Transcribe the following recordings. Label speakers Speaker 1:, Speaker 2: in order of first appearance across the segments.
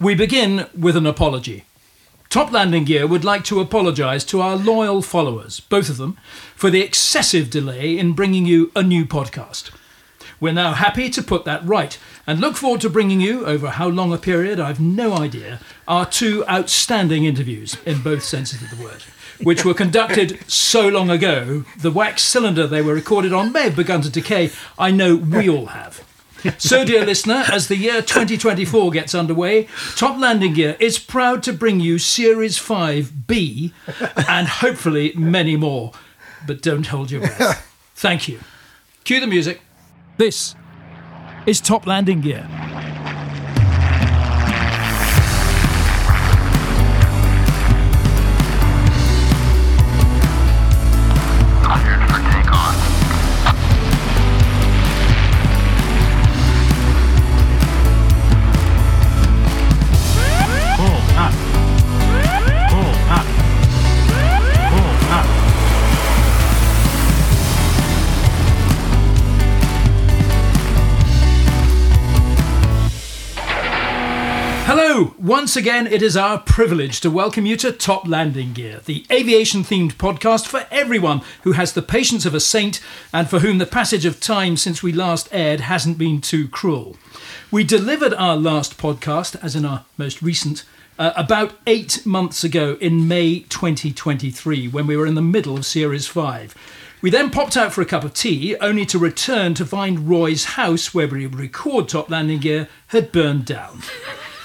Speaker 1: We begin with an apology. Top Landing Gear would like to apologise to our loyal followers, both of them, for the excessive delay in bringing you a new podcast. We're now happy to put that right and look forward to bringing you, over how long a period, I've no idea, our two outstanding interviews, in both senses of the word, which were conducted so long ago, the wax cylinder they were recorded on may have begun to decay. I know we all have. So, dear listener, as the year 2024 gets underway, Top Landing Gear is proud to bring you Series 5B and hopefully many more. But don't hold your breath. Thank you. Cue the music. This is Top Landing Gear. Once again, it is our privilege to welcome you to Top Landing Gear, the aviation themed podcast for everyone who has the patience of a saint and for whom the passage of time since we last aired hasn't been too cruel. We delivered our last podcast, as in our most recent, uh, about eight months ago in May 2023, when we were in the middle of Series 5. We then popped out for a cup of tea, only to return to find Roy's house, where we record Top Landing Gear, had burned down.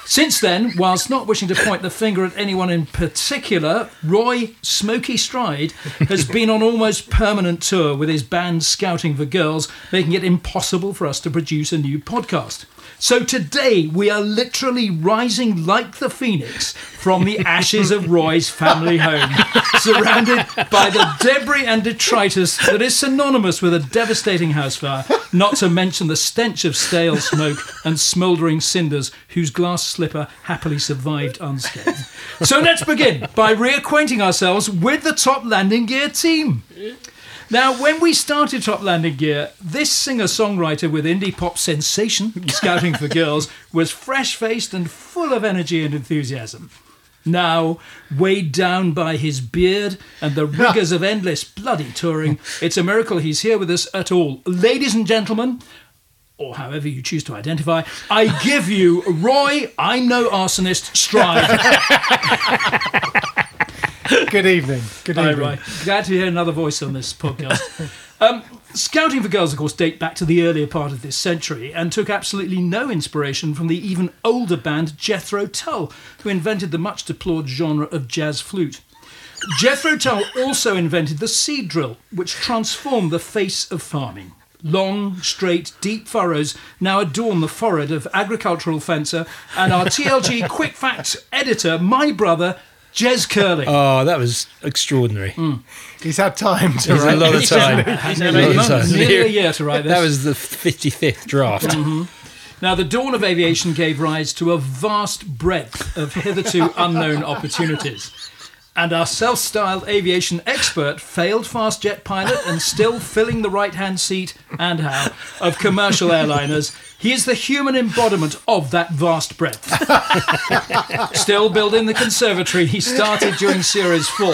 Speaker 1: Since then, whilst not wishing to point the finger at anyone in particular, Roy Smoky Stride has been on almost permanent tour with his band Scouting for Girls, making it impossible for us to produce a new podcast. So today we are literally rising like the phoenix from the ashes of Roy's family home, surrounded by the debris and detritus that is synonymous with a devastating house fire, not to mention the stench of stale smoke and smouldering cinders whose glass slipper happily survived unscathed. So let's begin by reacquainting ourselves with the Top Landing Gear team. Now, when we started Top Landing Gear, this singer songwriter with indie pop sensation, Scouting for Girls, was fresh faced and full of energy and enthusiasm. Now, weighed down by his beard and the rigours of endless bloody touring, it's a miracle he's here with us at all. Ladies and gentlemen, or however you choose to identify, I give you Roy, I'm no arsonist, stride.
Speaker 2: Good evening. Good evening.
Speaker 1: Roy. Glad to hear another voice on this podcast. Um, Scouting for Girls, of course, date back to the earlier part of this century and took absolutely no inspiration from the even older band Jethro Tull, who invented the much deplored genre of jazz flute. Jethro Tull also invented the seed drill, which transformed the face of farming. Long, straight, deep furrows now adorn the forehead of agricultural fencer and our TLG Quick Facts editor, my brother, Jez Curling.
Speaker 3: Oh, that was extraordinary. Mm.
Speaker 2: He's had time to
Speaker 3: There's a
Speaker 2: write
Speaker 3: lot of
Speaker 2: this.
Speaker 3: time.
Speaker 1: Has
Speaker 3: A
Speaker 1: nearly
Speaker 3: lot
Speaker 1: a
Speaker 3: of time.
Speaker 1: nearly a year to write this.
Speaker 3: That was the 55th draft. Mm-hmm.
Speaker 1: Now, the dawn of aviation gave rise to a vast breadth of hitherto unknown opportunities. And our self styled aviation expert, failed fast jet pilot, and still filling the right hand seat, and how, of commercial airliners, he is the human embodiment of that vast breadth. Still building the conservatory he started during Series 4,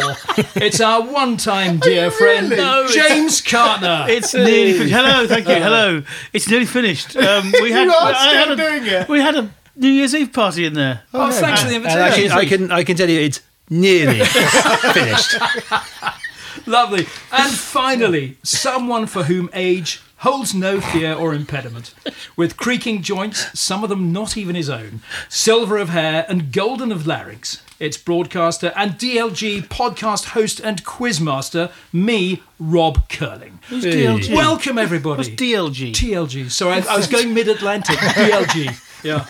Speaker 1: it's our one time dear friend,
Speaker 4: No, it's-
Speaker 1: James Cartner.
Speaker 4: It's nearly finished. Hello, thank you. Hello. It's nearly finished. Um, we had,
Speaker 2: You are
Speaker 4: I had
Speaker 2: still
Speaker 4: a,
Speaker 2: doing it.
Speaker 4: We had a New Year's Eve party in there.
Speaker 1: oh, thanks for the
Speaker 3: And I
Speaker 1: invitation.
Speaker 3: can, I, can, I can tell you it's nearly finished.
Speaker 1: Lovely. And finally, someone for whom age holds no fear or impediment. With creaking joints, some of them not even his own, silver of hair and golden of larynx. It's broadcaster and DLG podcast host and quizmaster, me, Rob Curling.
Speaker 4: Who's DLG?
Speaker 1: Welcome, everybody.
Speaker 4: What's DLG?
Speaker 1: TLG. Sorry, I, I was going mid Atlantic. DLG. Yeah.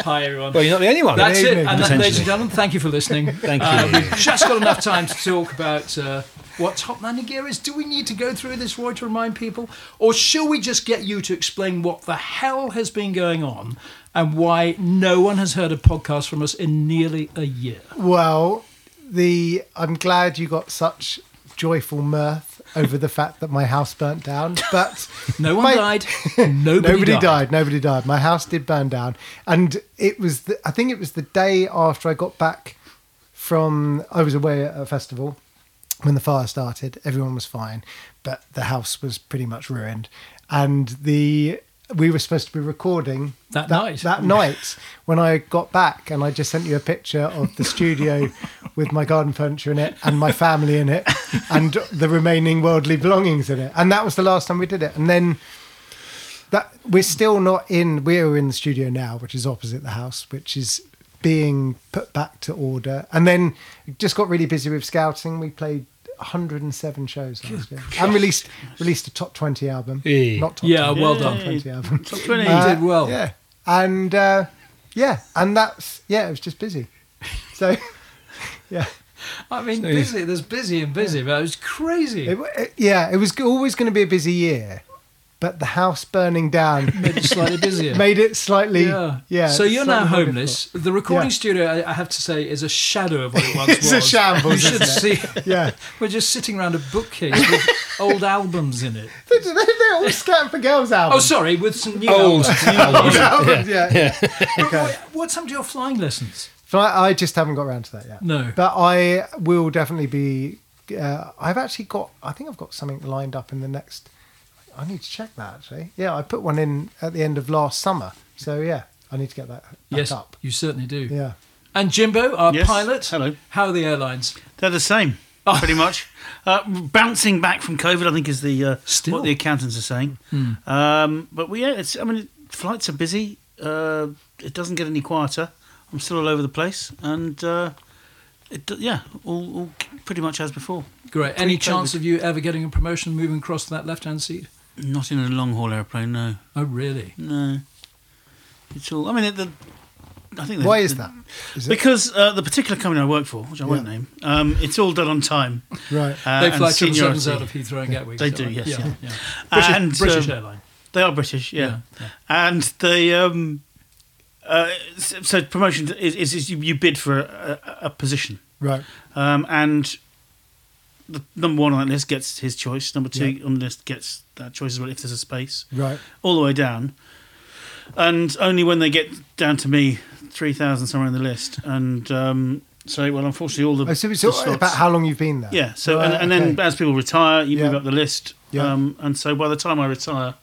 Speaker 1: Hi, everyone.
Speaker 3: Well, you're not the only one.
Speaker 1: That's it. And that, ladies and gentlemen, thank you for listening.
Speaker 3: Thank
Speaker 1: Uh,
Speaker 3: you.
Speaker 1: we've just got enough time to talk about uh, what top landing gear is. Do we need to go through this, Roy, to remind people? Or shall we just get you to explain what the hell has been going on and why no one has heard a podcast from us in nearly a year?
Speaker 2: Well, the I'm glad you got such joyful mirth over the fact that my house burnt down, but
Speaker 1: No one
Speaker 2: my-
Speaker 1: died. Nobody,
Speaker 2: Nobody
Speaker 1: died.
Speaker 2: died. Nobody died. My house did burn down, and it was. The, I think it was the day after I got back from. I was away at a festival when the fire started. Everyone was fine, but the house was pretty much ruined, and the we were supposed to be recording
Speaker 1: That night.
Speaker 2: That night, when I got back, and I just sent you a picture of the studio with my garden furniture in it and my family in it, and the remaining worldly belongings in it, and that was the last time we did it, and then that we're still not in we're in the studio now which is opposite the house which is being put back to order. And then just got really busy with scouting. We played 107 shows last year and released released a top 20 album
Speaker 3: Hey.
Speaker 2: not top
Speaker 1: Yeah,
Speaker 2: 20,
Speaker 1: well
Speaker 2: top
Speaker 1: done.
Speaker 2: 20 album
Speaker 4: Top 20.
Speaker 1: You did well.
Speaker 2: yeah and uh yeah and that's yeah it was just busy so yeah
Speaker 1: I mean, busy. There's busy and busy, but it was crazy.
Speaker 2: it, it- yeah it was always going to be a busy year but the house burning down
Speaker 1: made it slightly busier.
Speaker 2: made it slightly
Speaker 1: yeah.
Speaker 2: yeah
Speaker 1: So you're now
Speaker 2: slightly more
Speaker 1: homeless. The recording
Speaker 2: Yeah.
Speaker 1: studio, I I have to say, is a shadow of what it once
Speaker 2: It's
Speaker 1: was.
Speaker 2: a shambles,
Speaker 1: You should
Speaker 2: isn't
Speaker 1: see.
Speaker 2: yeah
Speaker 1: We're just sitting around a bookcase with old albums in it.
Speaker 2: They- they- They're all Scat for Girls albums.
Speaker 1: Oh, sorry, with some new
Speaker 3: Old.
Speaker 1: albums.
Speaker 2: albums, yeah.
Speaker 1: But what- What's happened to your flying lessons?
Speaker 2: So I, I just haven't got around to that yet.
Speaker 1: No.
Speaker 2: But I will definitely be. Uh, I've actually got. I think I've got something lined up in the next. I need to check that actually. Yeah, I put one in at the end of last summer. So yeah, I need to get that back
Speaker 1: Yes,
Speaker 2: up.
Speaker 1: you certainly do.
Speaker 2: Yeah.
Speaker 1: And Jimbo, our
Speaker 4: Yes,
Speaker 1: pilot.
Speaker 4: hello.
Speaker 1: How are the airlines?
Speaker 4: They're the same,
Speaker 1: Oh.
Speaker 4: pretty much. Uh, bouncing back from COVID, I think, is the uh,
Speaker 1: Still.
Speaker 4: what the accountants are saying.
Speaker 1: Hmm.
Speaker 4: Um, but we, yeah, it's. I mean, flights are busy. Uh, it doesn't get any quieter. I'm still all over the place, and uh, it, yeah, all, all pretty much as before.
Speaker 1: Great. Any
Speaker 4: Pre-COVID.
Speaker 1: chance of you ever getting a promotion, moving across to that left-hand seat?
Speaker 4: Not in a long haul airplane, no,
Speaker 1: Oh, really?
Speaker 4: no. It's all. I mean, it, the, I think. the-
Speaker 2: Why is
Speaker 4: the-
Speaker 2: that? Is
Speaker 4: Because uh, the particular company I work for, which I won't name, um, it's all done on time.
Speaker 2: right?
Speaker 4: Uh,
Speaker 1: they fly triple
Speaker 4: seniority.
Speaker 1: sevens out of Heathrow and Gatwick.
Speaker 4: They
Speaker 1: is that
Speaker 4: do,
Speaker 1: right?
Speaker 4: yes,
Speaker 1: Yeah.
Speaker 4: yeah.
Speaker 1: yeah. British,
Speaker 4: And,
Speaker 1: British
Speaker 4: um,
Speaker 1: airline.
Speaker 4: They are British, yeah.
Speaker 1: Yeah, yeah.
Speaker 4: And the um, uh, so promotion is, is, is you, you bid for a, a, a position,
Speaker 2: Right.
Speaker 4: um, and the number one on that list gets his choice. Number two
Speaker 2: Yeah.
Speaker 4: on the list gets that choice as well if there's a space,
Speaker 2: Right.
Speaker 4: all the way down. And only when they get down to me, three thousand somewhere in the list, and um, so well, unfortunately, all the,
Speaker 2: Oh, so it's
Speaker 4: the
Speaker 2: all
Speaker 4: slots-
Speaker 2: about how long you've been there.
Speaker 4: yeah. So
Speaker 2: Right,
Speaker 4: and, and then
Speaker 2: okay.
Speaker 4: as people retire, you move up the list,
Speaker 2: Yeah.
Speaker 4: um, and so by the time I retire.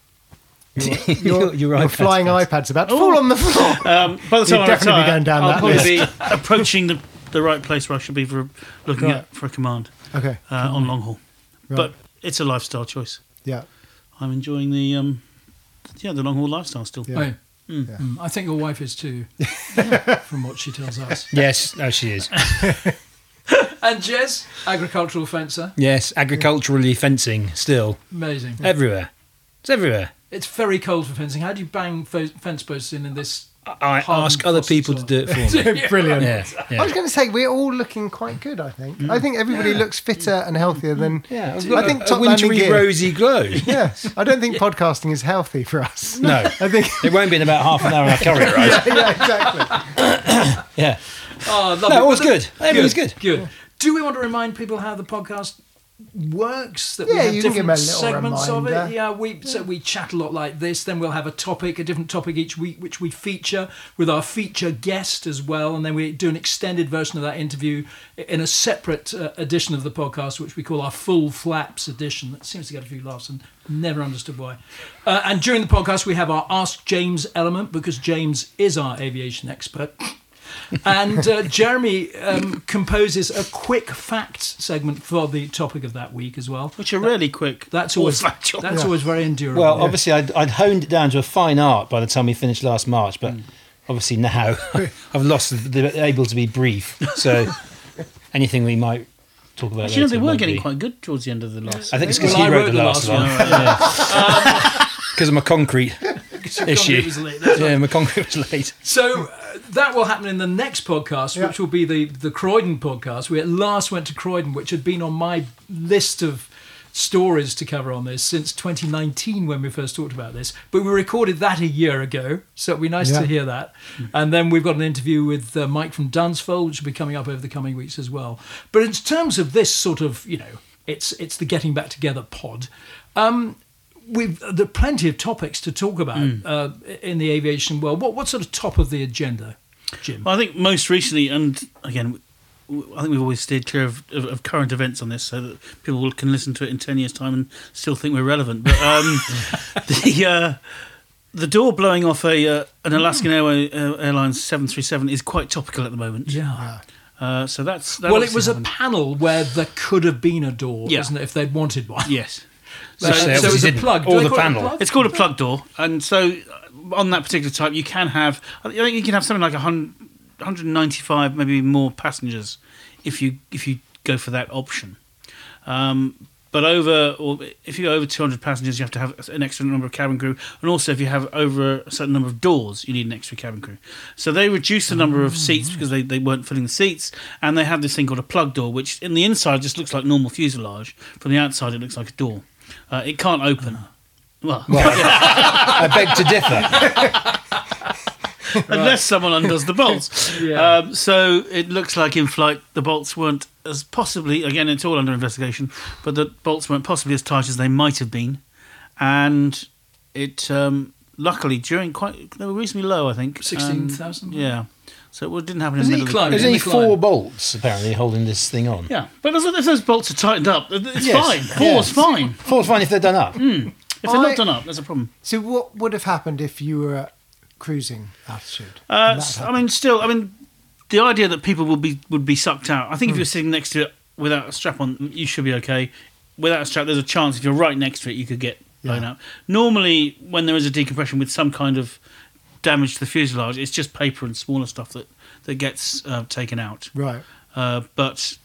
Speaker 2: your,
Speaker 3: Your- your
Speaker 2: your
Speaker 3: iPad's
Speaker 2: flying iPad's about to fall on the floor.
Speaker 4: Um, by the time
Speaker 2: You'd
Speaker 4: I
Speaker 2: definitely
Speaker 4: retire,
Speaker 2: be going down
Speaker 4: I'll
Speaker 2: that
Speaker 4: probably
Speaker 2: list.
Speaker 4: be approaching the, the right place where I should be for looking
Speaker 2: Right.
Speaker 4: at for a command
Speaker 2: Okay.
Speaker 4: uh, on long haul.
Speaker 2: Right.
Speaker 4: But it's a lifestyle choice.
Speaker 2: Yeah.
Speaker 4: I'm enjoying the um, yeah the long haul lifestyle still.
Speaker 2: Yeah.
Speaker 1: Oh,
Speaker 4: Mm.
Speaker 1: mm, I think your wife is too, from what she tells us.
Speaker 3: Yes, no, she is.
Speaker 1: And Jez, agricultural fencer,
Speaker 3: Yes, agriculturally fencing still
Speaker 1: amazing.
Speaker 3: everywhere. It's everywhere.
Speaker 1: It's very cold for fencing. How do you bang fo- fence posts in in this?
Speaker 3: I
Speaker 1: Hardened
Speaker 3: ask other people to do it for me.
Speaker 2: Brilliant.
Speaker 3: Yeah,
Speaker 2: I was going to say we're all looking quite good. I think. I think everybody looks fitter and healthier than.
Speaker 3: Yeah, I've
Speaker 2: I think
Speaker 3: a,
Speaker 2: top
Speaker 3: a wintry
Speaker 2: gear.
Speaker 3: rosy glow.
Speaker 2: Yeah, I don't think podcasting is healthy for us.
Speaker 3: No,
Speaker 2: I think.
Speaker 3: it won't be in about half an hour on our current ride.
Speaker 2: yeah, exactly.
Speaker 3: Yeah,
Speaker 1: Oh, lovely.
Speaker 3: no, it was
Speaker 1: But the-
Speaker 3: good. Everything's good.
Speaker 1: Good. Do we want to remind people how the podcast works? That
Speaker 2: Yeah,
Speaker 1: we have
Speaker 2: you can give
Speaker 1: different
Speaker 2: them a little
Speaker 1: segments of it. Yeah, we so we chat a lot like this. Then we'll have a topic, a different topic each week, which we feature with our feature guest as well. And then we do an extended version of that interview in a separate uh, edition of the podcast, which we call our full flaps edition. That seems to get a few laughs and never understood why. Uh, and during the podcast, we have our Ask James element because James is our aviation expert. And uh, Jeremy um, composes a quick fact segment for the topic of that week as well.
Speaker 4: Which are really quick.
Speaker 1: That's always
Speaker 4: factual.
Speaker 1: that's always very endurable.
Speaker 3: Well, obviously, I'd, I'd honed it down to a fine art by the time we finished last March, but obviously now I've lost the, the able to be brief. So anything we might talk about.
Speaker 4: Actually, no, they were getting
Speaker 3: be-
Speaker 4: quite good towards the end of the last.
Speaker 3: I think it's because
Speaker 1: Well,
Speaker 3: he
Speaker 1: I
Speaker 3: wrote, the last, one. Because of my concrete issue.
Speaker 1: late, that's
Speaker 3: Yeah, my concrete was late.
Speaker 1: So that will happen in the next podcast,
Speaker 2: Yeah.
Speaker 1: which will be the the Croydon podcast. We at last went to Croydon, which had been on my list of stories to cover on this since 2019 when we first talked about this. But we recorded that a year ago, so it'd be nice
Speaker 2: Yeah.
Speaker 1: to hear that. And then we've got an interview with uh, Mike from Dunsfold, which will be coming up over the coming weeks as well. But in terms of this sort of, you know, it's it's the getting back together pod. Um, we've there are plenty of topics to talk about
Speaker 4: Hmm.
Speaker 1: uh, in the aviation world. What what's sort of top of the agenda, Jim?
Speaker 4: Well, I think most recently, and again, I think we've always steered clear of, of, of current events on this, so that people can listen to it in ten years' time and still think we're relevant. But um, the uh, the door blowing off a uh, an Alaskan Airway, uh, Airlines seven three seven is quite topical at the moment.
Speaker 1: Yeah.
Speaker 4: Uh, so that's that
Speaker 1: Well, it was a panel where there could have been a door,
Speaker 4: Yeah.
Speaker 1: isn't it, if they'd wanted one?
Speaker 4: yes.
Speaker 1: So,
Speaker 3: They
Speaker 1: so it
Speaker 3: obviously
Speaker 1: was a plug. Do
Speaker 3: Or the
Speaker 1: call it
Speaker 3: panel.
Speaker 1: plug?
Speaker 4: It's called a plug door, and so on that particular type, you can have. I think you can have something like a hun- 195, maybe more passengers, if you if you go for that option. Um, but over, or if you go over 200 passengers, you have to have an extra number of cabin crew, and also if you have over a certain number of doors, you need an extra cabin crew. So they reduced the number of seats because they, they weren't filling the seats, and they have this thing called a plug door, which in the inside just looks like normal fuselage. From the outside, it looks like a door. Uh, it can't open. Well,
Speaker 3: I beg to differ.
Speaker 4: unless someone undoes the bolts.
Speaker 1: Yeah.
Speaker 4: um, so it looks like in flight the bolts weren't as possibly again it's all under investigation, but the bolts weren't possibly as tight as they might have been, and it um, luckily during quite they were reasonably low I think
Speaker 1: 16,000?
Speaker 4: and- Yeah, so it didn't happen in
Speaker 1: There's
Speaker 4: the
Speaker 1: an
Speaker 4: middle.
Speaker 1: incline.
Speaker 4: Of
Speaker 3: There's only four bolts apparently holding this thing on.
Speaker 4: yeah, but as, if those bolts are tightened up, it's
Speaker 3: Yes,
Speaker 4: fine.
Speaker 3: yes.
Speaker 4: Four's fine.
Speaker 3: Four's fine if they're done up.
Speaker 4: If they're
Speaker 2: I-
Speaker 4: not done up, there's a problem.
Speaker 2: So what would have happened if you were at cruising altitude?
Speaker 4: Uh,
Speaker 2: And that
Speaker 4: s- I
Speaker 2: happened?
Speaker 4: mean, still, I mean, the idea that people would be would be sucked out. I think if you're sitting next to it without a strap on, you should be okay. Without a strap, there's a chance if you're right next to it, you could get blown
Speaker 2: Yeah.
Speaker 4: out. Normally, when there is a decompression with some kind of damage to the fuselage, it's just paper and smaller stuff that that gets uh, taken out.
Speaker 2: right.
Speaker 4: Uh, but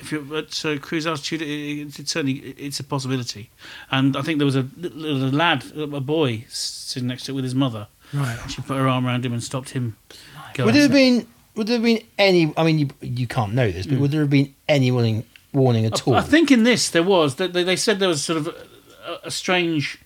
Speaker 4: if you're at uh, cruise altitude, it, it, it's certainly it's a possibility. And I think there was a little lad, a boy, sitting next to it with his mother.
Speaker 2: Right.
Speaker 4: She put her arm around him and stopped him. Going.
Speaker 3: Would there have been? Would there have been any? I mean, you you can't know this, but would there have been any warning warning at all?
Speaker 4: I think in this there was. They, they they said there was sort of a, a strange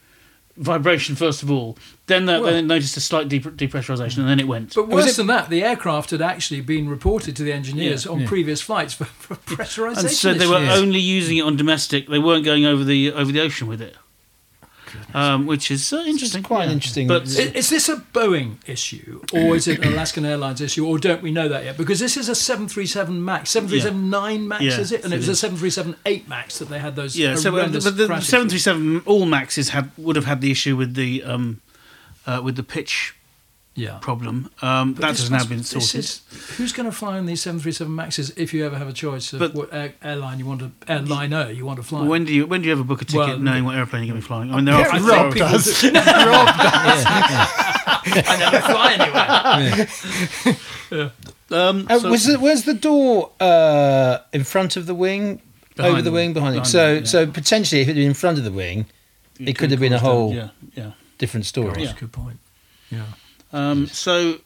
Speaker 4: vibration first of all. Then they, they noticed a slight de- depressurization, and then it went.
Speaker 1: But worse
Speaker 3: it-
Speaker 1: than that, the aircraft had actually been reported to the engineers
Speaker 4: Yeah.
Speaker 1: on previous flights for, for pressurization.
Speaker 4: and so they were
Speaker 1: issues.
Speaker 4: only using it on domestic. They weren't going over the over the ocean with it, um, which is uh, interesting.
Speaker 3: quite
Speaker 4: yeah.
Speaker 3: interesting-
Speaker 4: But
Speaker 1: I- Is this a Boeing issue or is it an Alaskan Airlines issue or don't we know that yet? Because this is a 737 MAX, 737 9 MAX,
Speaker 4: Yeah,
Speaker 1: is it? And
Speaker 4: it
Speaker 1: it was a
Speaker 4: is.
Speaker 1: 737 8 MAX that they had those
Speaker 4: yeah, so uh, but the
Speaker 1: crashes
Speaker 4: seven three seven all maxes had would have had the issue with the um, uh, with the pitch
Speaker 1: with. Yeah.
Speaker 4: problem. Um, that
Speaker 1: this
Speaker 4: has now been sorted.
Speaker 1: is- who's going to fly on these 737 Maxes if you ever have a choice of
Speaker 4: But-
Speaker 1: what air, airline you want to airliner you want to fly?
Speaker 4: When do you when do you ever book a ticket
Speaker 1: Well,
Speaker 4: knowing what airplane you're going to be flying? I mean, there are
Speaker 1: I
Speaker 4: there are-
Speaker 1: think people do. I never fly anywhere.
Speaker 4: Um,
Speaker 3: Uh,
Speaker 4: so-
Speaker 3: was the, was the door uh, in front of the wing,
Speaker 4: Behind
Speaker 3: over the
Speaker 4: the
Speaker 3: wing,
Speaker 4: wing,
Speaker 3: behind, it? So
Speaker 4: it, yeah.
Speaker 3: so potentially, if it had been in front of the wing, it could have been a whole
Speaker 4: Yeah, yeah.
Speaker 3: different story.
Speaker 4: Yeah.
Speaker 1: Good point. Yeah.
Speaker 4: Um, so,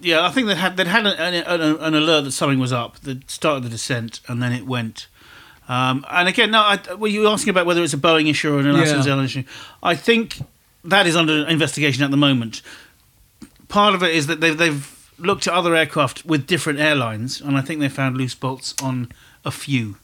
Speaker 4: yeah, I think they had they'd had an, an, an alert that something was up. They started the descent, and then it went. Um, and again, no, I, were you asking about whether it's a Boeing issue or an Alaska
Speaker 1: Yeah.
Speaker 4: Airlines issue? I think that is under investigation at the moment. Part of it is that they've they've looked at other aircraft with different airlines, and I think they found loose bolts on a few.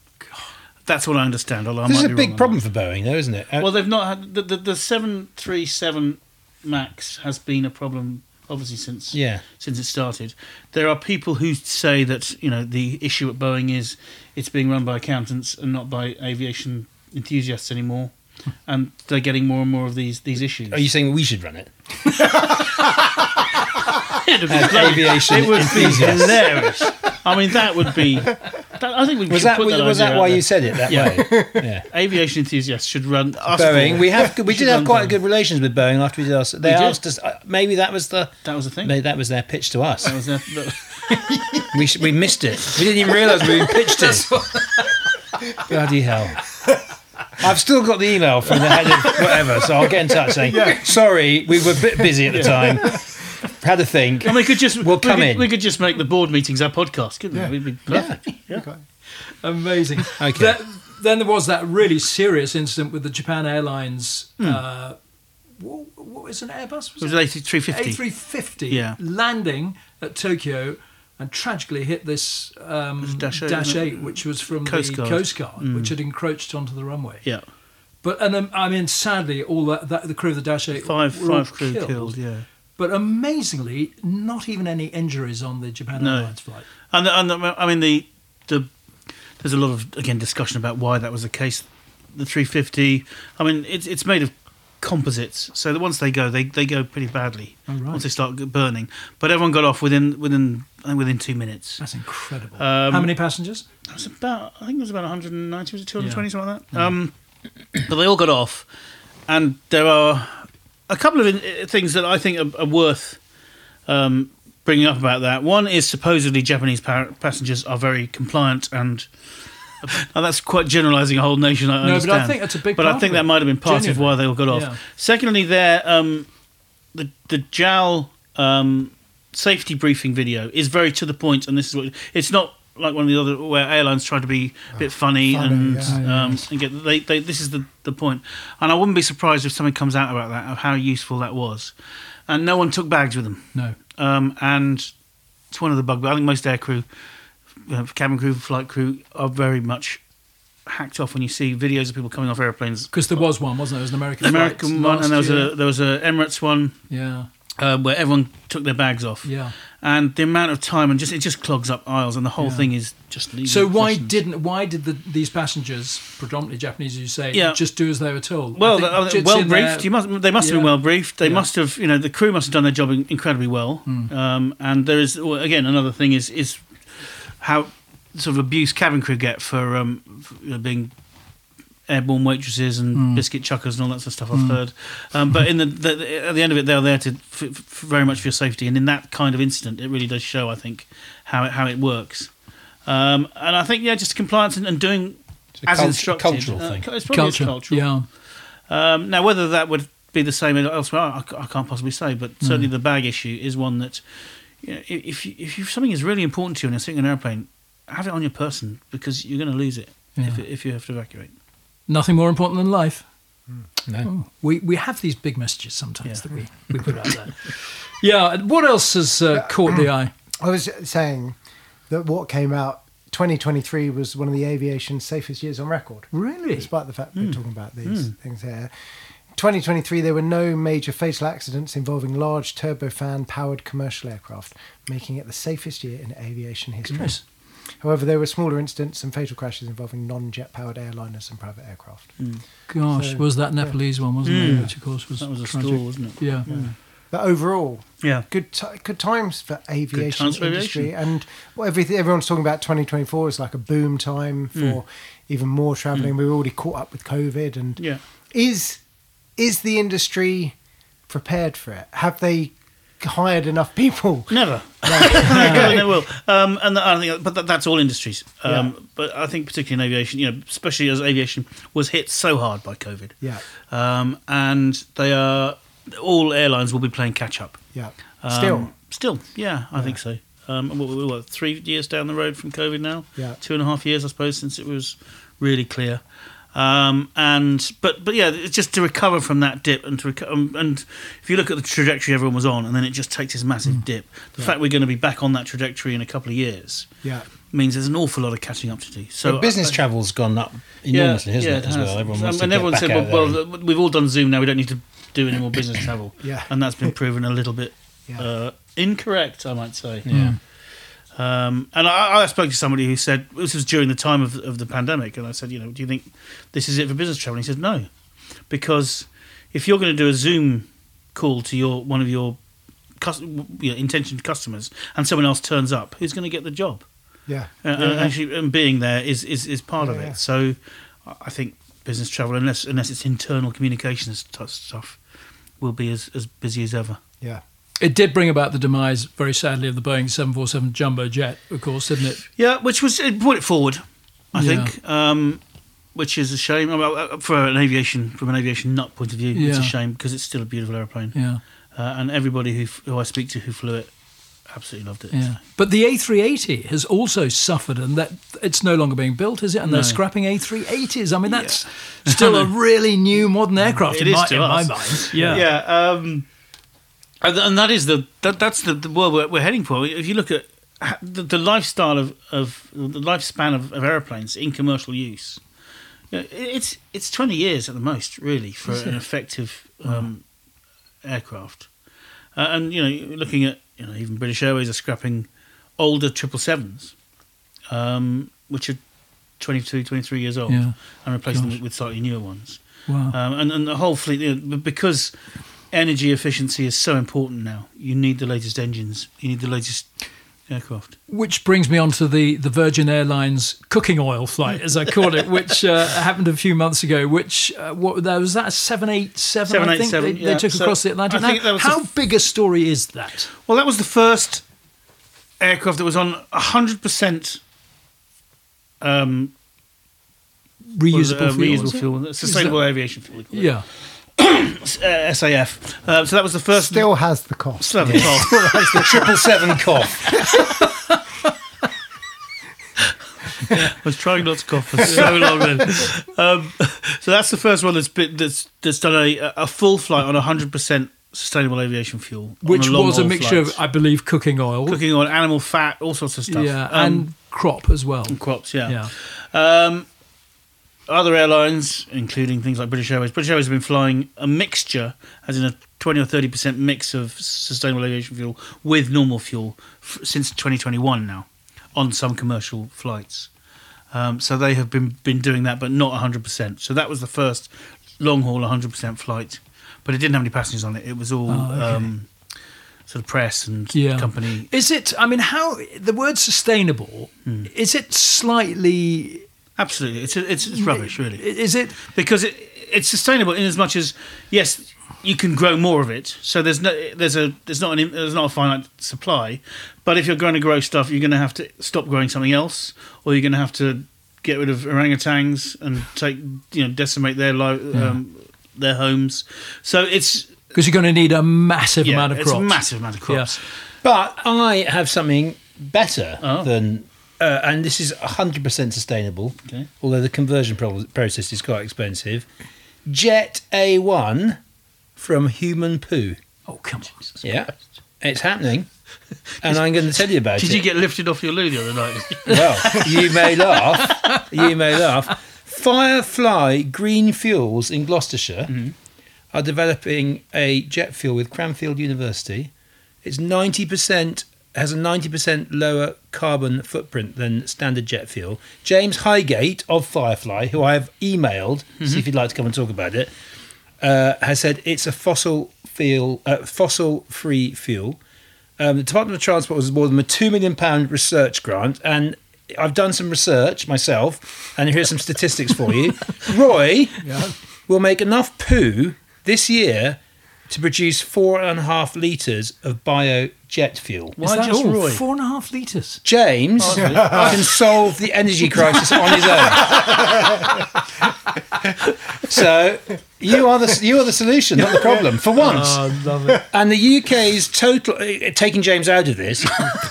Speaker 4: That's what I understand. Although I
Speaker 3: This is a
Speaker 4: be
Speaker 3: big problem for Boeing, though, isn't it? Uh,
Speaker 4: Well, they've not had the the, the seven three seven max has been a problem obviously since
Speaker 3: yeah.
Speaker 4: since it started. There are people who say that you know the issue at Boeing is it's being run by accountants and not by aviation enthusiasts anymore, and they're getting more and more of these these issues.
Speaker 3: Are you saying we should run it?
Speaker 4: It'd be
Speaker 3: aviation
Speaker 4: It would be hilarious. I mean, that would be. That, I think we
Speaker 3: Was
Speaker 4: should
Speaker 3: that
Speaker 4: put
Speaker 3: was,
Speaker 4: that
Speaker 3: was
Speaker 4: idea
Speaker 3: that
Speaker 4: out
Speaker 3: why
Speaker 4: there.
Speaker 3: you said it that
Speaker 4: Yeah.
Speaker 3: way? Yeah.
Speaker 4: Aviation enthusiasts should run us
Speaker 3: Boeing.
Speaker 4: four.
Speaker 3: We have we did have quite
Speaker 4: Boeing.
Speaker 3: good relations with Boeing after we did our. They
Speaker 4: We did.
Speaker 3: asked us. Uh, maybe that was the.
Speaker 4: That was the thing.
Speaker 3: Maybe that was their pitch to us.
Speaker 4: That was their,
Speaker 3: We sh- we missed it. We didn't even realise we pitched it. Bloody hell. I've still got the email from the head of whatever, so I'll get in touch saying, sorry, we were a bit busy at the time. Had a think.
Speaker 4: And we could just
Speaker 3: We'll
Speaker 4: we
Speaker 3: come
Speaker 4: could,
Speaker 3: in.
Speaker 4: We could just make the board meetings our podcast, couldn't we? We'd be perfect.
Speaker 1: Amazing.
Speaker 3: Okay.
Speaker 1: That- then there was that really serious incident with the Japan Airlines. Uh, what, what was an Airbus?
Speaker 4: It was an A350.
Speaker 1: A350
Speaker 4: Yeah.
Speaker 1: landing at Tokyo, and tragically hit this um,
Speaker 4: was Dash
Speaker 1: Dash,
Speaker 4: eight,
Speaker 1: 8,
Speaker 4: wasn't it?
Speaker 1: which was from
Speaker 4: Coast
Speaker 1: the
Speaker 4: Guard.
Speaker 1: Coast Guard,
Speaker 4: Mm.
Speaker 1: which had encroached onto the runway.
Speaker 4: Yeah,
Speaker 1: But and um, I mean, sadly, all that, that the crew of the Dash 8
Speaker 4: five
Speaker 1: were all
Speaker 4: five crew killed. Yeah,
Speaker 1: But amazingly, not even any injuries on the Japan
Speaker 4: No.
Speaker 1: Airlines flight.
Speaker 4: and, and I mean the the there's a lot of again discussion about why that was the case. The 350. I mean, it's it's made of composites, so that once they go, they, they go pretty badly.
Speaker 1: Oh, right.
Speaker 4: Once they start burning, but everyone got off within within within two minutes.
Speaker 1: That's incredible.
Speaker 4: Um,
Speaker 1: How many passengers?
Speaker 4: It was about I think it was about 190 was it 220
Speaker 1: Yeah.
Speaker 4: something like that. Um, but they all got off, and there are a couple of things that I think are, are worth um, bringing up about that. One is supposedly Japanese pa- passengers are very compliant and. Now that's quite generalising a whole nation. I
Speaker 1: No, but I think that's a big
Speaker 4: But I think that might have been part of why they all got off.
Speaker 1: Yeah.
Speaker 4: Secondly, there um, the the JAL um, safety briefing video is very to the point, and this is what it's not like one of the other where airlines try to be a bit funny,
Speaker 2: Funny,
Speaker 4: and
Speaker 2: yeah.
Speaker 4: um, and get they, they this is the the point. And I wouldn't be surprised if something comes out about that of how useful that was. And no one took bags with them,
Speaker 1: No.
Speaker 4: um, and it's one of the bug. I think most air crew, uh, cabin crew, flight crew are very much hacked off when you see videos of people coming off airplanes
Speaker 1: Because there was one, wasn't there? There was an American
Speaker 4: American one, and there was
Speaker 1: year.
Speaker 4: a there was a Emirates one
Speaker 1: Yeah,
Speaker 4: uh, where everyone took their bags off,
Speaker 1: yeah.
Speaker 4: And the amount of time and just it just clogs up aisles, and the whole
Speaker 1: Yeah.
Speaker 4: thing is just. leaving
Speaker 1: So why
Speaker 4: questions.
Speaker 1: didn't why did the, these passengers, predominantly Japanese, as you say,
Speaker 4: Yeah.
Speaker 1: just do as they were told?
Speaker 4: Well,
Speaker 1: I think
Speaker 4: uh, well briefed. You must. They must have been well briefed. They
Speaker 1: Yeah.
Speaker 4: must have. You know, the crew must have done their job incredibly well.
Speaker 1: Hmm.
Speaker 4: Um, and there is well, again another thing is is how sort of abuse cabin crew get for, um, for, you know, being airborne waitresses and
Speaker 1: Hmm.
Speaker 4: biscuit chuckers and all that sort of stuff. I've heard. Um, but in the, the at the end of it, they're there to f- f- very much for your safety. And in that kind of incident, it really does show. I think how it, how it works. Um, and I think yeah, just compliance and, and doing
Speaker 3: It's a
Speaker 4: as
Speaker 3: cult-
Speaker 4: instructed.
Speaker 3: cultural
Speaker 4: Uh,
Speaker 3: thing.
Speaker 4: It's probably
Speaker 1: culture.
Speaker 4: cultural.
Speaker 1: Yeah,
Speaker 4: Um, now, whether that would be the same elsewhere, I can't possibly say. But certainly,
Speaker 1: Mm.
Speaker 4: the bag issue is one that, you know, if you, if you, something is really important to you and you're sitting in an airplane, have it on your person because you're going to lose it if, if you have to evacuate.
Speaker 1: Nothing more important than life. Hmm.
Speaker 3: No.
Speaker 1: Oh, we we have these big messages sometimes
Speaker 4: Yeah.
Speaker 1: that we, we put out there. yeah. What else has uh, caught the eye?
Speaker 2: I was saying that what came out 2023 was one of the aviation's safest years on record.
Speaker 1: Really?
Speaker 2: Despite the fact we're hmm. talking about these hmm. things here. 2023, there were no major fatal accidents involving large turbofan powered commercial aircraft, making it the safest year in aviation history.
Speaker 1: Goodness.
Speaker 2: However, there were smaller incidents and fatal crashes involving non jet powered airliners and private aircraft. Hmm.
Speaker 1: Gosh,
Speaker 2: So,
Speaker 1: was that Nepalese one, wasn't it?
Speaker 4: Mm.
Speaker 1: Which of course was
Speaker 4: That was a
Speaker 1: tragic.
Speaker 4: stall, wasn't it?
Speaker 1: Yeah. Hmm.
Speaker 2: But overall,
Speaker 4: Yeah.
Speaker 2: good t- good times for aviation
Speaker 4: times for
Speaker 2: industry, and well, everything everyone's talking about 2024 is like a boom time hmm. for even more travelling. We're already caught up with COVID, and
Speaker 4: Yeah.
Speaker 2: is is the industry prepared for it? Have they hired enough people?
Speaker 4: Never. Never, they will. Um, and I think, but that, that's all industries. Um,
Speaker 2: Yeah.
Speaker 4: But I think particularly in aviation, you know, especially as aviation was hit so hard by COVID,
Speaker 2: Yeah,
Speaker 4: um, and they are all airlines will be playing catch up.
Speaker 2: yeah.
Speaker 4: Um,
Speaker 2: Still,
Speaker 4: still, yeah, I think so. Um, what, what, three years down the road from COVID now?
Speaker 2: Yeah.
Speaker 4: two and a half years, I suppose, since it was really clear. Um, and but but yeah, it's just to recover from that dip and to reco- um, and if you look at the trajectory everyone was on, and then it just takes this massive
Speaker 2: Mm.
Speaker 4: dip. The fact we're going to be back on that trajectory in a couple of years
Speaker 2: yeah.
Speaker 4: means there's an awful lot of catching up to do. So
Speaker 3: So business
Speaker 4: I-
Speaker 3: travel's gone up enormously, hasn't it? As
Speaker 4: has.
Speaker 3: well, everyone
Speaker 4: Um,
Speaker 3: wants to
Speaker 4: and
Speaker 3: get
Speaker 4: everyone said, well, well, we've all done Zoom now. We don't need to do any more business travel.
Speaker 2: Yeah.
Speaker 4: and that's been proven a little bit
Speaker 2: Yeah.
Speaker 4: uh, incorrect, I might say.
Speaker 3: Yeah.
Speaker 4: Um, and I, I spoke to somebody who said this was during the time of, of the pandemic, and I said, you know, do you think this is it for business travel? And he said, no, because if you're going to do a Zoom call to your one of your cus- you know, intentioned customers, and someone else turns up, who's going to get the job?
Speaker 2: Yeah.
Speaker 4: Uh, and actually, and being there is is, is part of it.
Speaker 2: yeah.
Speaker 4: So, I think business travel, unless unless it's internal communications t- stuff, will be as, as busy as ever.
Speaker 2: Yeah.
Speaker 1: It did bring about the demise, very sadly, of the Boeing 747 jumbo jet, of course, didn't it?
Speaker 4: Yeah, which was it brought it forward, I
Speaker 1: Yeah.
Speaker 4: think, um, which is a shame I mean, uh, for an aviation from an aviation nut point of view. It's a shame because it's still a beautiful airplane,
Speaker 1: Yeah,
Speaker 4: uh, and everybody who who I speak to who flew it absolutely loved it.
Speaker 1: yeah. But the A380 has also suffered, and that it's no longer being built, is it? And they're scrapping A380s. I mean, that's still a really new modern aircraft
Speaker 4: It
Speaker 1: in,
Speaker 4: is
Speaker 1: my,
Speaker 4: to
Speaker 1: in my
Speaker 4: us.
Speaker 1: mind. Yeah,
Speaker 4: yeah. Um, and, and that is the that, that's the, the world we're, we're heading for. If you look at the, the lifestyle of, of the lifespan of, of aeroplanes in commercial use. You know, it's it's twenty years at the most, really, for an effective um, aircraft. Uh, and you know, looking at you know, even British Airways are scrapping older triple sevens, um, which are 22, 23 years old,
Speaker 1: Yeah.
Speaker 4: and replacing
Speaker 1: Gosh.
Speaker 4: them with slightly newer ones.
Speaker 1: Wow.
Speaker 4: Um, and, and the whole fleet, you know, because energy efficiency is so important now, you need the latest engines, you need the latest aircraft.
Speaker 1: Which brings me on to the, the Virgin Airlines cooking oil flight, as I call it, which uh, happened a few months ago. Which uh, what that was that a seven eight seven? I think
Speaker 4: 787,
Speaker 1: they, they
Speaker 4: yeah.
Speaker 1: took
Speaker 4: So
Speaker 1: across the Atlantic. Now,
Speaker 4: that was the
Speaker 1: how
Speaker 4: f-
Speaker 1: big a story is that?
Speaker 4: Well, that was the first aircraft that was on 100% um, was
Speaker 1: Reusable
Speaker 4: uh,
Speaker 1: fuel,
Speaker 4: reusable fuel, sustainable aviation fuel.
Speaker 1: Yeah.
Speaker 4: Uh, SAF. Uh, so that was the first.
Speaker 2: Still has the cost.
Speaker 4: Still have the cost.
Speaker 3: the triple seven cough.
Speaker 4: I was trying not to cough for so long then. Um, so that's the first one that's been, that's that's done a, a full flight on 100% sustainable aviation fuel,
Speaker 1: Which
Speaker 4: long
Speaker 1: was a mixture
Speaker 4: flights.
Speaker 1: of, I believe, cooking oil.
Speaker 4: cooking on animal fat, all sorts of stuff.
Speaker 1: Yeah,
Speaker 4: Um,
Speaker 1: and crop as well.
Speaker 4: crops. Yeah.
Speaker 1: Yeah.
Speaker 4: Um, other airlines, including things like British Airways, British Airways have been flying a mixture, as in a 20 or 30% mix of sustainable aviation fuel with normal fuel f- since 2021 now on some commercial flights. Um, so they have been, been doing that, but not 100%. So that was the first long haul 100% flight, but it didn't have any passengers on it. It was all
Speaker 1: Oh, okay.
Speaker 4: um, sort of press and
Speaker 1: Yeah.
Speaker 4: company.
Speaker 1: Is it? I mean, how the word sustainable
Speaker 4: Hmm.
Speaker 1: is it slightly?
Speaker 4: Absolutely. It's, it's, it's rubbish, really.
Speaker 1: Is it?
Speaker 4: because it, it's sustainable in as much as yes you can grow more of it so there's no there's a there's not an there's not a finite supply but if you're going to grow stuff you're going to have to stop growing something else or you're going to have to get rid of orangutans and take you know decimate their li- um, their homes so it's
Speaker 1: Because you're going to need a massive
Speaker 4: yeah,
Speaker 1: amount of
Speaker 4: it's
Speaker 1: crops.
Speaker 4: a massive amount of crops
Speaker 3: But I have something better
Speaker 4: Oh.
Speaker 3: than, uh, and this is 100% sustainable,
Speaker 4: Okay.
Speaker 3: although the conversion pro- process is quite expensive. Jet A1 from human poo.
Speaker 1: Oh come on!
Speaker 3: Yeah, it's happening. And I'm going to tell you about
Speaker 4: did
Speaker 3: it.
Speaker 4: Did you get lifted off your loo the other night
Speaker 3: Well, you may laugh. You may laugh. Firefly Green Fuels in Gloucestershire
Speaker 4: Mm-hmm.
Speaker 3: are developing a jet fuel with Cranfield University. It's 90% has a 90% lower carbon footprint than standard jet fuel. James Hygate of Firefly, who I have emailed,
Speaker 4: Mm-hmm.
Speaker 3: see if you'd like to come and talk about it, uh, has said it's a fossil fuel, uh, fossil free fuel. Um, the Department of Transport was awarded them a two million pound research grant, and I've done some research myself, and here's some statistics for you. Roy will make enough poo this year to produce four and a half litres of bio jet fuel.
Speaker 4: Why
Speaker 1: Is that
Speaker 4: just
Speaker 1: all?
Speaker 4: Roy?
Speaker 1: Four and a half litres.
Speaker 3: James can solve the energy crisis on his own. so you are the you are the solution, not the problem, for once.
Speaker 1: Oh, love it.
Speaker 3: And the UK's total, uh, taking James out of this,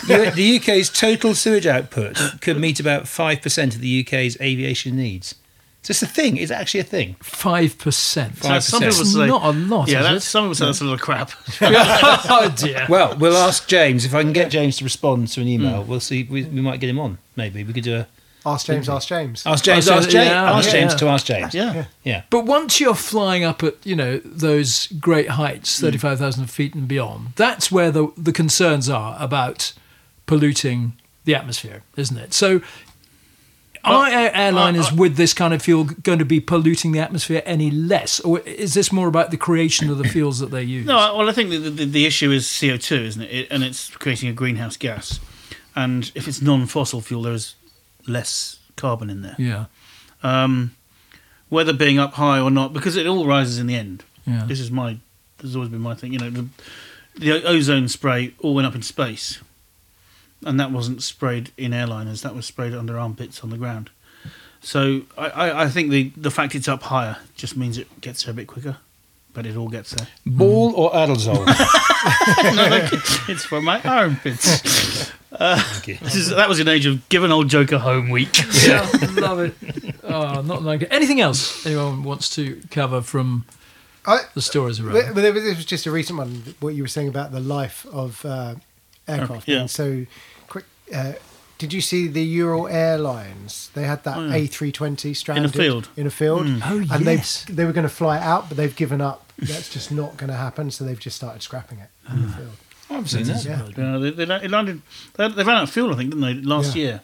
Speaker 3: the the UK's total sewage output could meet about 5% of the UK's aviation needs. So it's a thing, it's actually a thing.
Speaker 1: Five percent.
Speaker 4: So some
Speaker 3: 5%.
Speaker 4: people say
Speaker 1: not a lot,
Speaker 4: yeah
Speaker 1: is
Speaker 4: that's,
Speaker 1: it?
Speaker 4: some people say that's a little crap
Speaker 1: oh dear.
Speaker 3: Well, we'll ask James. If I can get James to respond to an email, hmm. we'll see. We, we might get him on. Maybe we could do a.
Speaker 2: Ask James, ask James.
Speaker 3: Ask James,
Speaker 1: Oh, so-
Speaker 3: ask James.
Speaker 1: yeah,
Speaker 3: ask James
Speaker 1: yeah.
Speaker 3: to ask James.
Speaker 4: yeah
Speaker 3: Yeah.
Speaker 1: But once you're flying up at you know those great heights, hmm. thirty-five thousand feet and beyond, that's where the the concerns are about polluting the atmosphere, isn't it? So. Are air- airliners
Speaker 4: uh,
Speaker 1: with this kind of fuel going to be polluting the atmosphere any less, or is this more about the creation of the fuels that they use?
Speaker 4: No, well, I think the, the, the issue is CO two, isn't it? it? And it's creating a greenhouse gas. And if it's non-fossil fuel, there is less carbon in there.
Speaker 1: Yeah,
Speaker 4: Um, whether being up high or not, because it all rises in the end.
Speaker 1: yeah.
Speaker 4: This is my. This has always been my thing. You know, the, the ozone spray all went up in space, and that wasn't sprayed in airliners. That was sprayed under armpits on the ground. So I, I, I think the the fact it's up higher just means it gets there a bit quicker, but it all gets there.
Speaker 3: Ball or Adelsol?
Speaker 4: it's for my armpits.
Speaker 3: Thank you.
Speaker 4: This is, that was an age of give an old joker home week.
Speaker 1: Yeah, love it. Oh, not like it. Anything else anyone wants to cover from
Speaker 2: I,
Speaker 1: the stories around?
Speaker 2: But, but it was was just a recent one. What you were saying about the life of uh, aircraft.
Speaker 4: Yeah.
Speaker 2: being So quick, uh, did you see the Ural Airlines? They had that
Speaker 4: Oh, yeah.
Speaker 2: A320 stranded in a
Speaker 4: field.
Speaker 2: In a field.
Speaker 1: Oh,
Speaker 2: and
Speaker 1: yes.
Speaker 2: they they were going to fly it out, but they've given up. That's just not going to happen. So they've just started scrapping it in the field.
Speaker 3: I've seen that.
Speaker 2: Yeah.
Speaker 4: Yeah, they, they, landed. They, they ran out of fuel, I think, didn't they, last
Speaker 2: Yeah.
Speaker 4: year,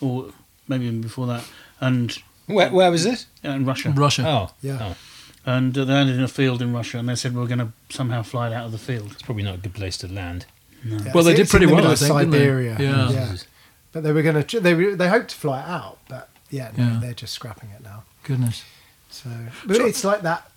Speaker 4: or maybe even before that, and
Speaker 3: Where, where was this?
Speaker 4: yeah, in Russia.
Speaker 1: Russia.
Speaker 3: Oh,
Speaker 2: Yeah.
Speaker 3: Oh,
Speaker 4: And uh, they landed in a field in Russia, and they said we are going to somehow fly it out of the field.
Speaker 3: it's probably not a good place to land.
Speaker 2: Yeah,
Speaker 1: Well, they did pretty
Speaker 2: in the
Speaker 1: well,
Speaker 2: middle
Speaker 1: I
Speaker 2: of
Speaker 1: think, didn't they?
Speaker 2: Siberia.
Speaker 1: Yeah.
Speaker 2: yeah. But they were going to. They were- they hoped to fly it out, but yeah, no,
Speaker 1: Yeah.
Speaker 2: they're just scrapping it now.
Speaker 1: Goodness.
Speaker 2: So, but it's like that.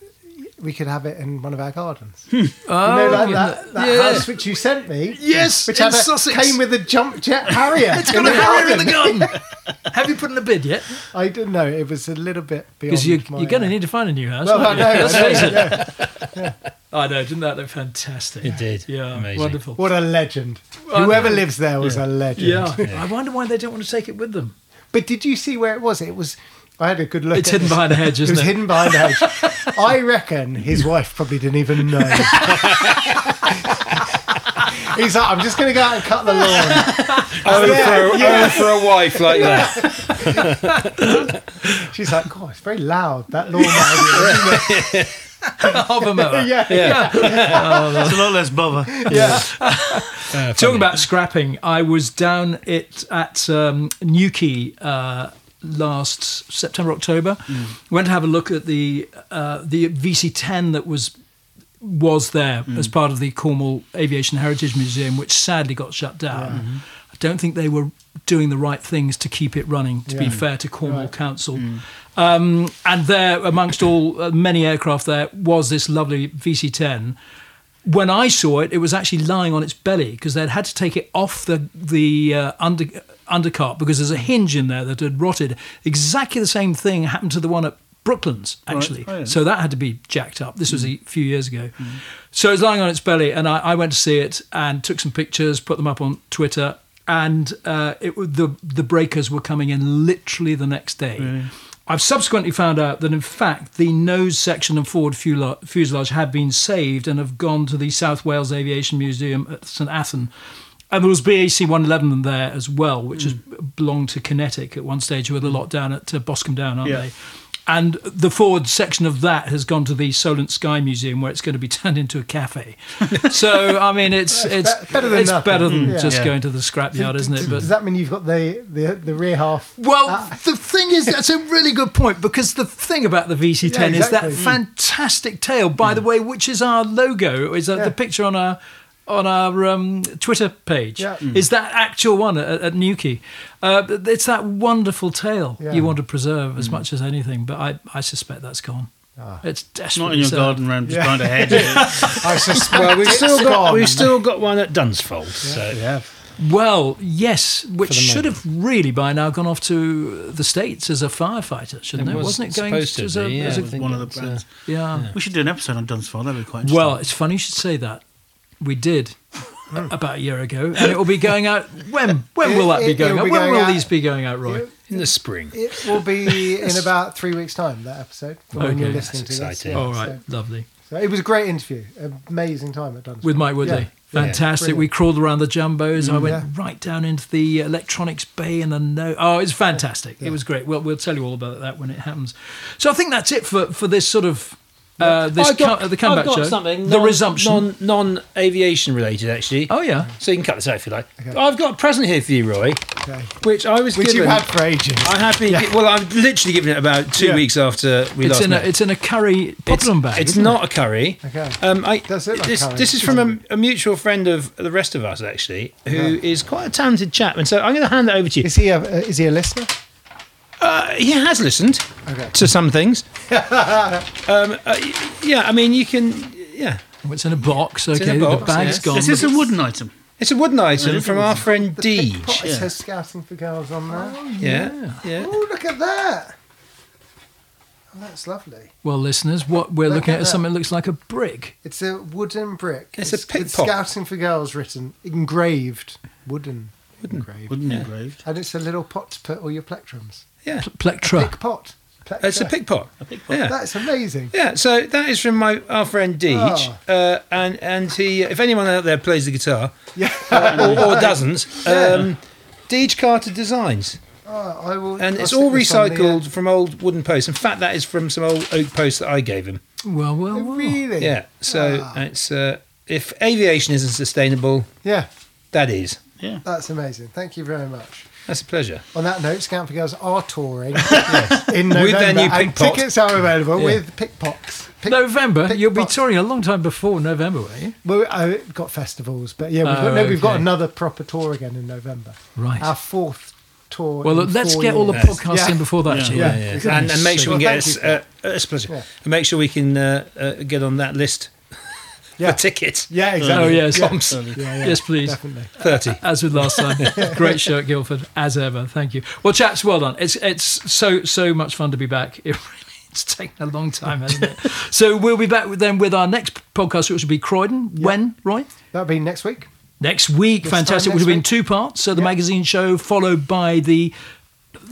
Speaker 2: We could have it in one of our gardens.
Speaker 1: Oh,
Speaker 2: You know, like
Speaker 1: oh,
Speaker 2: that, that
Speaker 1: yeah.
Speaker 2: house which you sent me.
Speaker 1: Yes,
Speaker 2: which
Speaker 1: in
Speaker 2: had a,
Speaker 1: Sussex.
Speaker 2: came with a jump jet Harrier.
Speaker 1: It's got a Harrier in the garden. Have you put in a bid yet?
Speaker 2: I didn't know it was a little bit beyond.
Speaker 1: Because you,
Speaker 2: my,
Speaker 1: you're going to
Speaker 2: uh,
Speaker 1: need to find a new house.
Speaker 2: Well, I
Speaker 1: aren't you?
Speaker 2: know. I
Speaker 1: Let's
Speaker 2: know,
Speaker 1: face it.
Speaker 2: Yeah.
Speaker 1: I know. Didn't that look fantastic?
Speaker 3: It did.
Speaker 1: Yeah,
Speaker 3: Amazing.
Speaker 1: wonderful.
Speaker 2: What a legend! Whoever lives there was a legend.
Speaker 1: Yeah. I wonder why they don't want to take it with them.
Speaker 2: But did you see where it was? It was. I had a good look.
Speaker 1: It's
Speaker 2: at
Speaker 1: hidden
Speaker 2: this.
Speaker 1: behind a hedge,
Speaker 2: It
Speaker 1: isn't
Speaker 2: was
Speaker 1: it?
Speaker 2: hidden behind a hedge. I reckon his wife probably didn't even know. He's like, I'm just going to go out and cut the lawn.
Speaker 3: Oh,
Speaker 2: Yeah,
Speaker 3: for,
Speaker 2: yeah.
Speaker 3: oh, for a wife like that.
Speaker 2: She's like, God, it's very loud. That lawn mower, isn't
Speaker 1: Of a mower.
Speaker 2: it? yeah,
Speaker 3: Yeah.
Speaker 4: It's a lot less bother.
Speaker 2: yeah.
Speaker 3: Uh,
Speaker 1: Talking about scrapping, I was down it at um, Newquay uh, last September October. Went to have a look at the uh, the VC10 that was was there as part of the Cornwall Aviation Heritage Museum, which sadly got shut down. I don't think they were doing the right things to keep it running. To be fair to Cornwall
Speaker 2: Right.
Speaker 1: Council, um, and there amongst all uh, many aircraft there was this lovely VC10 when I saw it, it was actually lying on its belly because they'd had to take it off the the uh, under undercart because there's a hinge in there that had rotted. Exactly the same thing happened to the one at Brooklands actually.
Speaker 4: Oh, yeah.
Speaker 1: So that had to be jacked up. This was a few years ago. So it was lying on its belly, and I, I went to see it and took some pictures, put them up on Twitter, and uh, it the the breakers were coming in literally the next day. I've subsequently found out that in fact the nose section and forward fuselage have been saved and have gone to the South Wales Aviation Museum at St Athan. And there was BAC 111 there as well, which has belonged to QinetiQ at one stage, who had a lot down at uh, Boscombe Down, aren't
Speaker 4: Yeah.
Speaker 1: they? And the forward section of that has gone to the Solent Sky Museum, where it's going to be turned into a cafe. so I mean, it's it's
Speaker 2: be- better than
Speaker 1: it's
Speaker 2: nothing.
Speaker 1: better than
Speaker 2: Mm.
Speaker 1: just
Speaker 4: Yeah.
Speaker 1: going to the scrapyard, isn't it? But
Speaker 2: does that mean you've got the the, the rear half?
Speaker 1: well,
Speaker 2: Ah.
Speaker 1: the thing is, that's a really good point because the thing about the VC10
Speaker 2: Yeah,
Speaker 1: is that.
Speaker 2: Mm.
Speaker 1: fantastic tail, by the way, which is our logo, is uh,
Speaker 2: Yeah.
Speaker 1: the picture on our on our um, Twitter page.
Speaker 2: Yeah.
Speaker 1: Is that actual one at, at Newquay? Uh, it's that wonderful tail
Speaker 2: Yeah.
Speaker 1: you want to preserve
Speaker 2: Mm.
Speaker 1: as much as anything, but I, I suspect that's gone.
Speaker 2: Ah.
Speaker 1: It's
Speaker 4: It's not in your
Speaker 1: sad.
Speaker 4: garden round just
Speaker 2: Yeah.
Speaker 4: behind a hedge.
Speaker 2: I suspect
Speaker 3: Well, we've still got
Speaker 2: gone.
Speaker 3: we've still got one at Dunsfold. So
Speaker 4: yeah.
Speaker 1: Well, yes, which should have really by now gone off to the states as a firefighter, shouldn't it?
Speaker 3: It was
Speaker 1: Wasn't it going
Speaker 3: supposed to
Speaker 1: as a,
Speaker 3: be, yeah.
Speaker 1: as a
Speaker 3: I think
Speaker 4: One of the
Speaker 3: it's, uh,
Speaker 4: brands.
Speaker 1: yeah.
Speaker 4: We should do an episode on Dunsfold. That'd be quite interesting.
Speaker 1: Well, it's funny you should say that. We did hmm. about a year ago, and it will be going out. When when will that be
Speaker 2: It- it-
Speaker 1: going out?
Speaker 2: be
Speaker 1: When
Speaker 2: going
Speaker 1: will
Speaker 2: out-
Speaker 1: these be going out, Roy?
Speaker 3: in the spring.
Speaker 2: It will be in about three weeks' time. That episode from when
Speaker 1: Okay.
Speaker 2: you're
Speaker 3: That's
Speaker 2: listening to
Speaker 3: exciting.
Speaker 2: Yeah,
Speaker 1: All right,
Speaker 2: So,
Speaker 1: lovely.
Speaker 2: so it was a great interview. Amazing time at Dunsfold.
Speaker 1: With Mike Woodley.
Speaker 2: Yeah.
Speaker 1: Fantastic.
Speaker 2: brilliant.
Speaker 1: we crawled around the jumbos. I mm, went
Speaker 2: Yeah.
Speaker 1: right down into the electronics bay and the no. Oh, it's fantastic. It was great. Well, we'll tell you all about that when it happens. So I think that's it for, for this sort of uh, this
Speaker 3: I've got,
Speaker 1: co- the comeback
Speaker 3: I've got
Speaker 1: show.
Speaker 3: something
Speaker 1: the
Speaker 3: non-
Speaker 1: resumption.
Speaker 3: non non aviation related actually.
Speaker 1: oh yeah.
Speaker 3: So you can cut this out if you like.
Speaker 2: Okay.
Speaker 3: I've got a present here for you, Roy,
Speaker 2: Okay.
Speaker 3: which I was
Speaker 2: Which
Speaker 3: given.
Speaker 2: you've had for ages.
Speaker 3: I have been. gi- Well, I've literally given it about two
Speaker 2: Yeah.
Speaker 3: weeks after we
Speaker 1: It's
Speaker 3: last
Speaker 1: in a
Speaker 3: met.
Speaker 1: it's in a curry
Speaker 3: It's-
Speaker 1: popcorn bag.
Speaker 3: It's
Speaker 1: isn't
Speaker 3: not
Speaker 1: It?
Speaker 3: a curry.
Speaker 2: Okay.
Speaker 3: Um, I,
Speaker 2: Does look like
Speaker 3: this,
Speaker 2: curry,
Speaker 3: this is from a, a mutual friend of the rest of us, actually, who is
Speaker 2: Yeah.
Speaker 3: quite a talented chap. And so I'm going to hand that over to you.
Speaker 2: Is he a uh, is he a listener?
Speaker 3: Uh, he has listened
Speaker 2: Okay.
Speaker 3: to some things. um, uh, yeah, I mean, you can. Yeah,
Speaker 1: Oh, It's in a box. Okay,
Speaker 3: in a box,
Speaker 1: the bag's
Speaker 3: yes.
Speaker 1: gone.
Speaker 4: is this a wooden item?
Speaker 3: it's a wooden item from our friend
Speaker 2: The big
Speaker 3: Deej.
Speaker 2: it
Speaker 4: yeah.
Speaker 2: says scouting for girls on there.
Speaker 3: Yeah, yeah.
Speaker 2: Oh, look at that. Oh, that's lovely.
Speaker 1: Well, listeners, what we're
Speaker 2: Look
Speaker 1: looking
Speaker 2: at
Speaker 1: at is something that looks like a brick.
Speaker 2: It's a wooden brick.
Speaker 3: It's a
Speaker 2: with
Speaker 3: pick pot.
Speaker 2: Scouting for girls written, engraved, wooden, Wooden engraved.
Speaker 4: Wooden
Speaker 3: Yeah.
Speaker 4: engraved.
Speaker 2: And it's a little pot to put all your plectrums.
Speaker 3: yeah.
Speaker 1: Plectra.
Speaker 2: Pick pot. Plectra.
Speaker 3: It's a pick pot. Yeah.
Speaker 2: That's amazing.
Speaker 3: Yeah, so that is from my our friend Deej,
Speaker 2: Oh.
Speaker 3: uh, and and he, if anyone out there plays the guitar
Speaker 2: Yeah.
Speaker 3: or, or doesn't, um, Deej Carter Designs,
Speaker 2: Oh, I will,
Speaker 3: and
Speaker 2: I'll
Speaker 3: it's all
Speaker 2: this the, uh,
Speaker 3: recycled from old wooden posts. In fact, that is from some old oak posts that I gave him.
Speaker 1: Well, well,
Speaker 2: uh,
Speaker 1: well.
Speaker 2: really?
Speaker 3: Yeah. So
Speaker 2: Ah.
Speaker 3: it's uh, if aviation isn't sustainable,
Speaker 2: Yeah,
Speaker 3: that is.
Speaker 4: Yeah.
Speaker 2: that's amazing. Thank you very much.
Speaker 3: That's a pleasure.
Speaker 2: On that note, Scout for Girls are touring in November,
Speaker 3: With their new
Speaker 2: and
Speaker 3: pickpock.
Speaker 2: tickets are available
Speaker 3: Yeah.
Speaker 2: with pickpocks. Pick,
Speaker 1: November.
Speaker 2: pick
Speaker 1: You'll be touring a long time before November, won't you?
Speaker 2: Well, I got festivals, but yeah, we've,
Speaker 1: Oh,
Speaker 2: got, no, we've got another proper tour again in November.
Speaker 1: Right.
Speaker 2: Our fourth tour.
Speaker 1: Well,
Speaker 2: in
Speaker 1: let's
Speaker 2: four
Speaker 1: get all the
Speaker 2: years.
Speaker 1: podcasts
Speaker 2: Yeah.
Speaker 1: in before that.
Speaker 4: Yeah.
Speaker 1: Jim.
Speaker 2: Yeah.
Speaker 3: Yeah, yeah. And, and make sure we
Speaker 2: Well,
Speaker 3: get us. Uh, uh, it's a pleasure.
Speaker 2: Yeah.
Speaker 3: And make sure we can uh, uh, get on that list
Speaker 2: Yeah.
Speaker 3: for tickets.
Speaker 2: Yeah, oh, exactly.
Speaker 1: Oh, yes.
Speaker 2: Yeah. Yeah, yeah,
Speaker 1: Yes, please.
Speaker 2: Definitely.
Speaker 3: thirty.
Speaker 1: As with last time, great show at Guildford as ever. Thank you. Well, chaps, well done. It's it's so so much fun to be back. It really, it's taken a long time, hasn't it? so we'll be back with, then with our next podcast, which will be Croydon. When, right?
Speaker 2: That'll be next week.
Speaker 1: Next week,
Speaker 2: This
Speaker 1: fantastic.
Speaker 2: time
Speaker 1: Which will be in two parts. So the
Speaker 2: Yeah.
Speaker 1: magazine show followed by the
Speaker 2: Full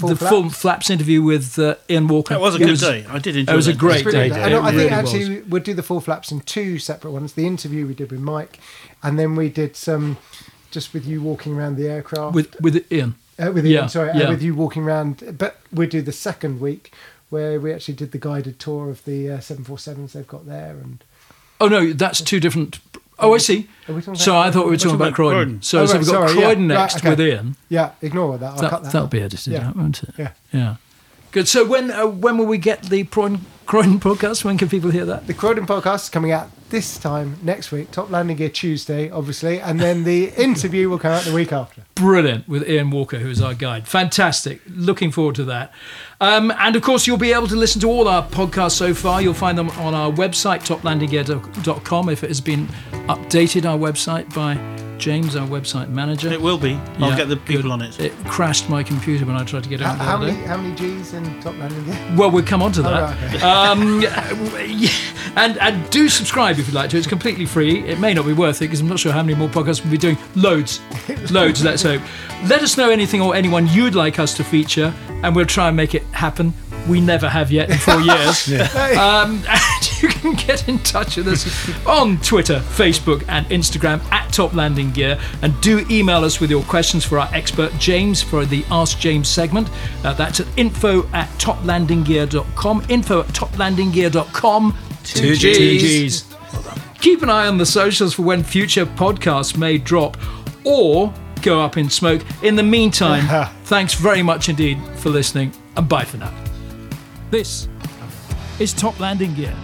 Speaker 1: the
Speaker 2: Flaps.
Speaker 1: full flaps interview with uh, Ian Walker.
Speaker 4: That was a
Speaker 1: It
Speaker 4: good day. I did enjoy
Speaker 1: It was a great
Speaker 2: It's
Speaker 1: day.
Speaker 2: good.
Speaker 3: day.
Speaker 2: And I think
Speaker 1: really
Speaker 2: actually
Speaker 1: was.
Speaker 2: we'll do the full flaps in two separate ones. The interview we did with Mike, and then we did some just with you walking around the aircraft
Speaker 1: with with Ian.
Speaker 2: uh, with
Speaker 1: yeah,
Speaker 2: Ian, sorry,
Speaker 1: yeah.
Speaker 2: uh, with you walking around. But we'd do the second week where we actually did the guided tour of the uh, seven four sevens they've got there, and
Speaker 1: Oh no, that's two different. Oh, I see.
Speaker 2: Are we talking
Speaker 1: So I thought we were talking about
Speaker 4: about
Speaker 1: Croydon.
Speaker 4: Croydon.
Speaker 1: So,
Speaker 2: Oh,
Speaker 1: so
Speaker 2: right,
Speaker 1: we've got
Speaker 2: sorry, yeah.
Speaker 1: Croydon
Speaker 2: Right,
Speaker 1: next
Speaker 2: okay.
Speaker 1: with Ian.
Speaker 2: yeah, ignore that. I'll cut
Speaker 1: That,
Speaker 2: that.
Speaker 1: that'll
Speaker 2: out.
Speaker 1: be edited
Speaker 2: Yeah.
Speaker 1: out, won't it?
Speaker 2: Yeah.
Speaker 1: Yeah. Good. So when uh, when will we get the Croydon, Croydon podcast? When can people hear that?
Speaker 2: The Croydon podcast is coming out this time next week. Top Landing Gear Tuesday, obviously, and then the interview will come out the week after.
Speaker 1: Brilliant with Ian Walker, who is our guide. Fantastic. Looking forward to that. Um, and of course, you'll be able to listen to all our podcasts so far. You'll find them on our website, toplandinggear.com, if it has been updated, our website by James, our website manager.
Speaker 4: It will be. I'll
Speaker 1: Yeah,
Speaker 4: get the people
Speaker 1: good.
Speaker 4: on it.
Speaker 1: It crashed my computer when I tried to get it
Speaker 2: How,
Speaker 1: on
Speaker 2: how many how many G's in Top Landing Gear?
Speaker 1: Well, we'll come on to that.
Speaker 2: right, okay.
Speaker 1: Um, and and do subscribe if you'd like to. It's completely free. It may not be worth it because I'm not sure how many more podcasts we'll be doing. Loads, loads. Let's hope. Let us know anything or anyone you'd like us to feature, and we'll try and make it happen. We never have yet in four years. um, and you can get in touch with us on Twitter, Facebook, and Instagram at Top Landing Gear. And do email us with your questions for our expert James for the Ask James segment. Uh, that's at info at toplandinggear.com. Info at toplandinggear.com.
Speaker 3: Two Gs.
Speaker 1: Keep an eye on the socials for when future podcasts may drop or go up in smoke. In the meantime, thanks very much indeed for listening and bye for now. This is Top Landing Gear.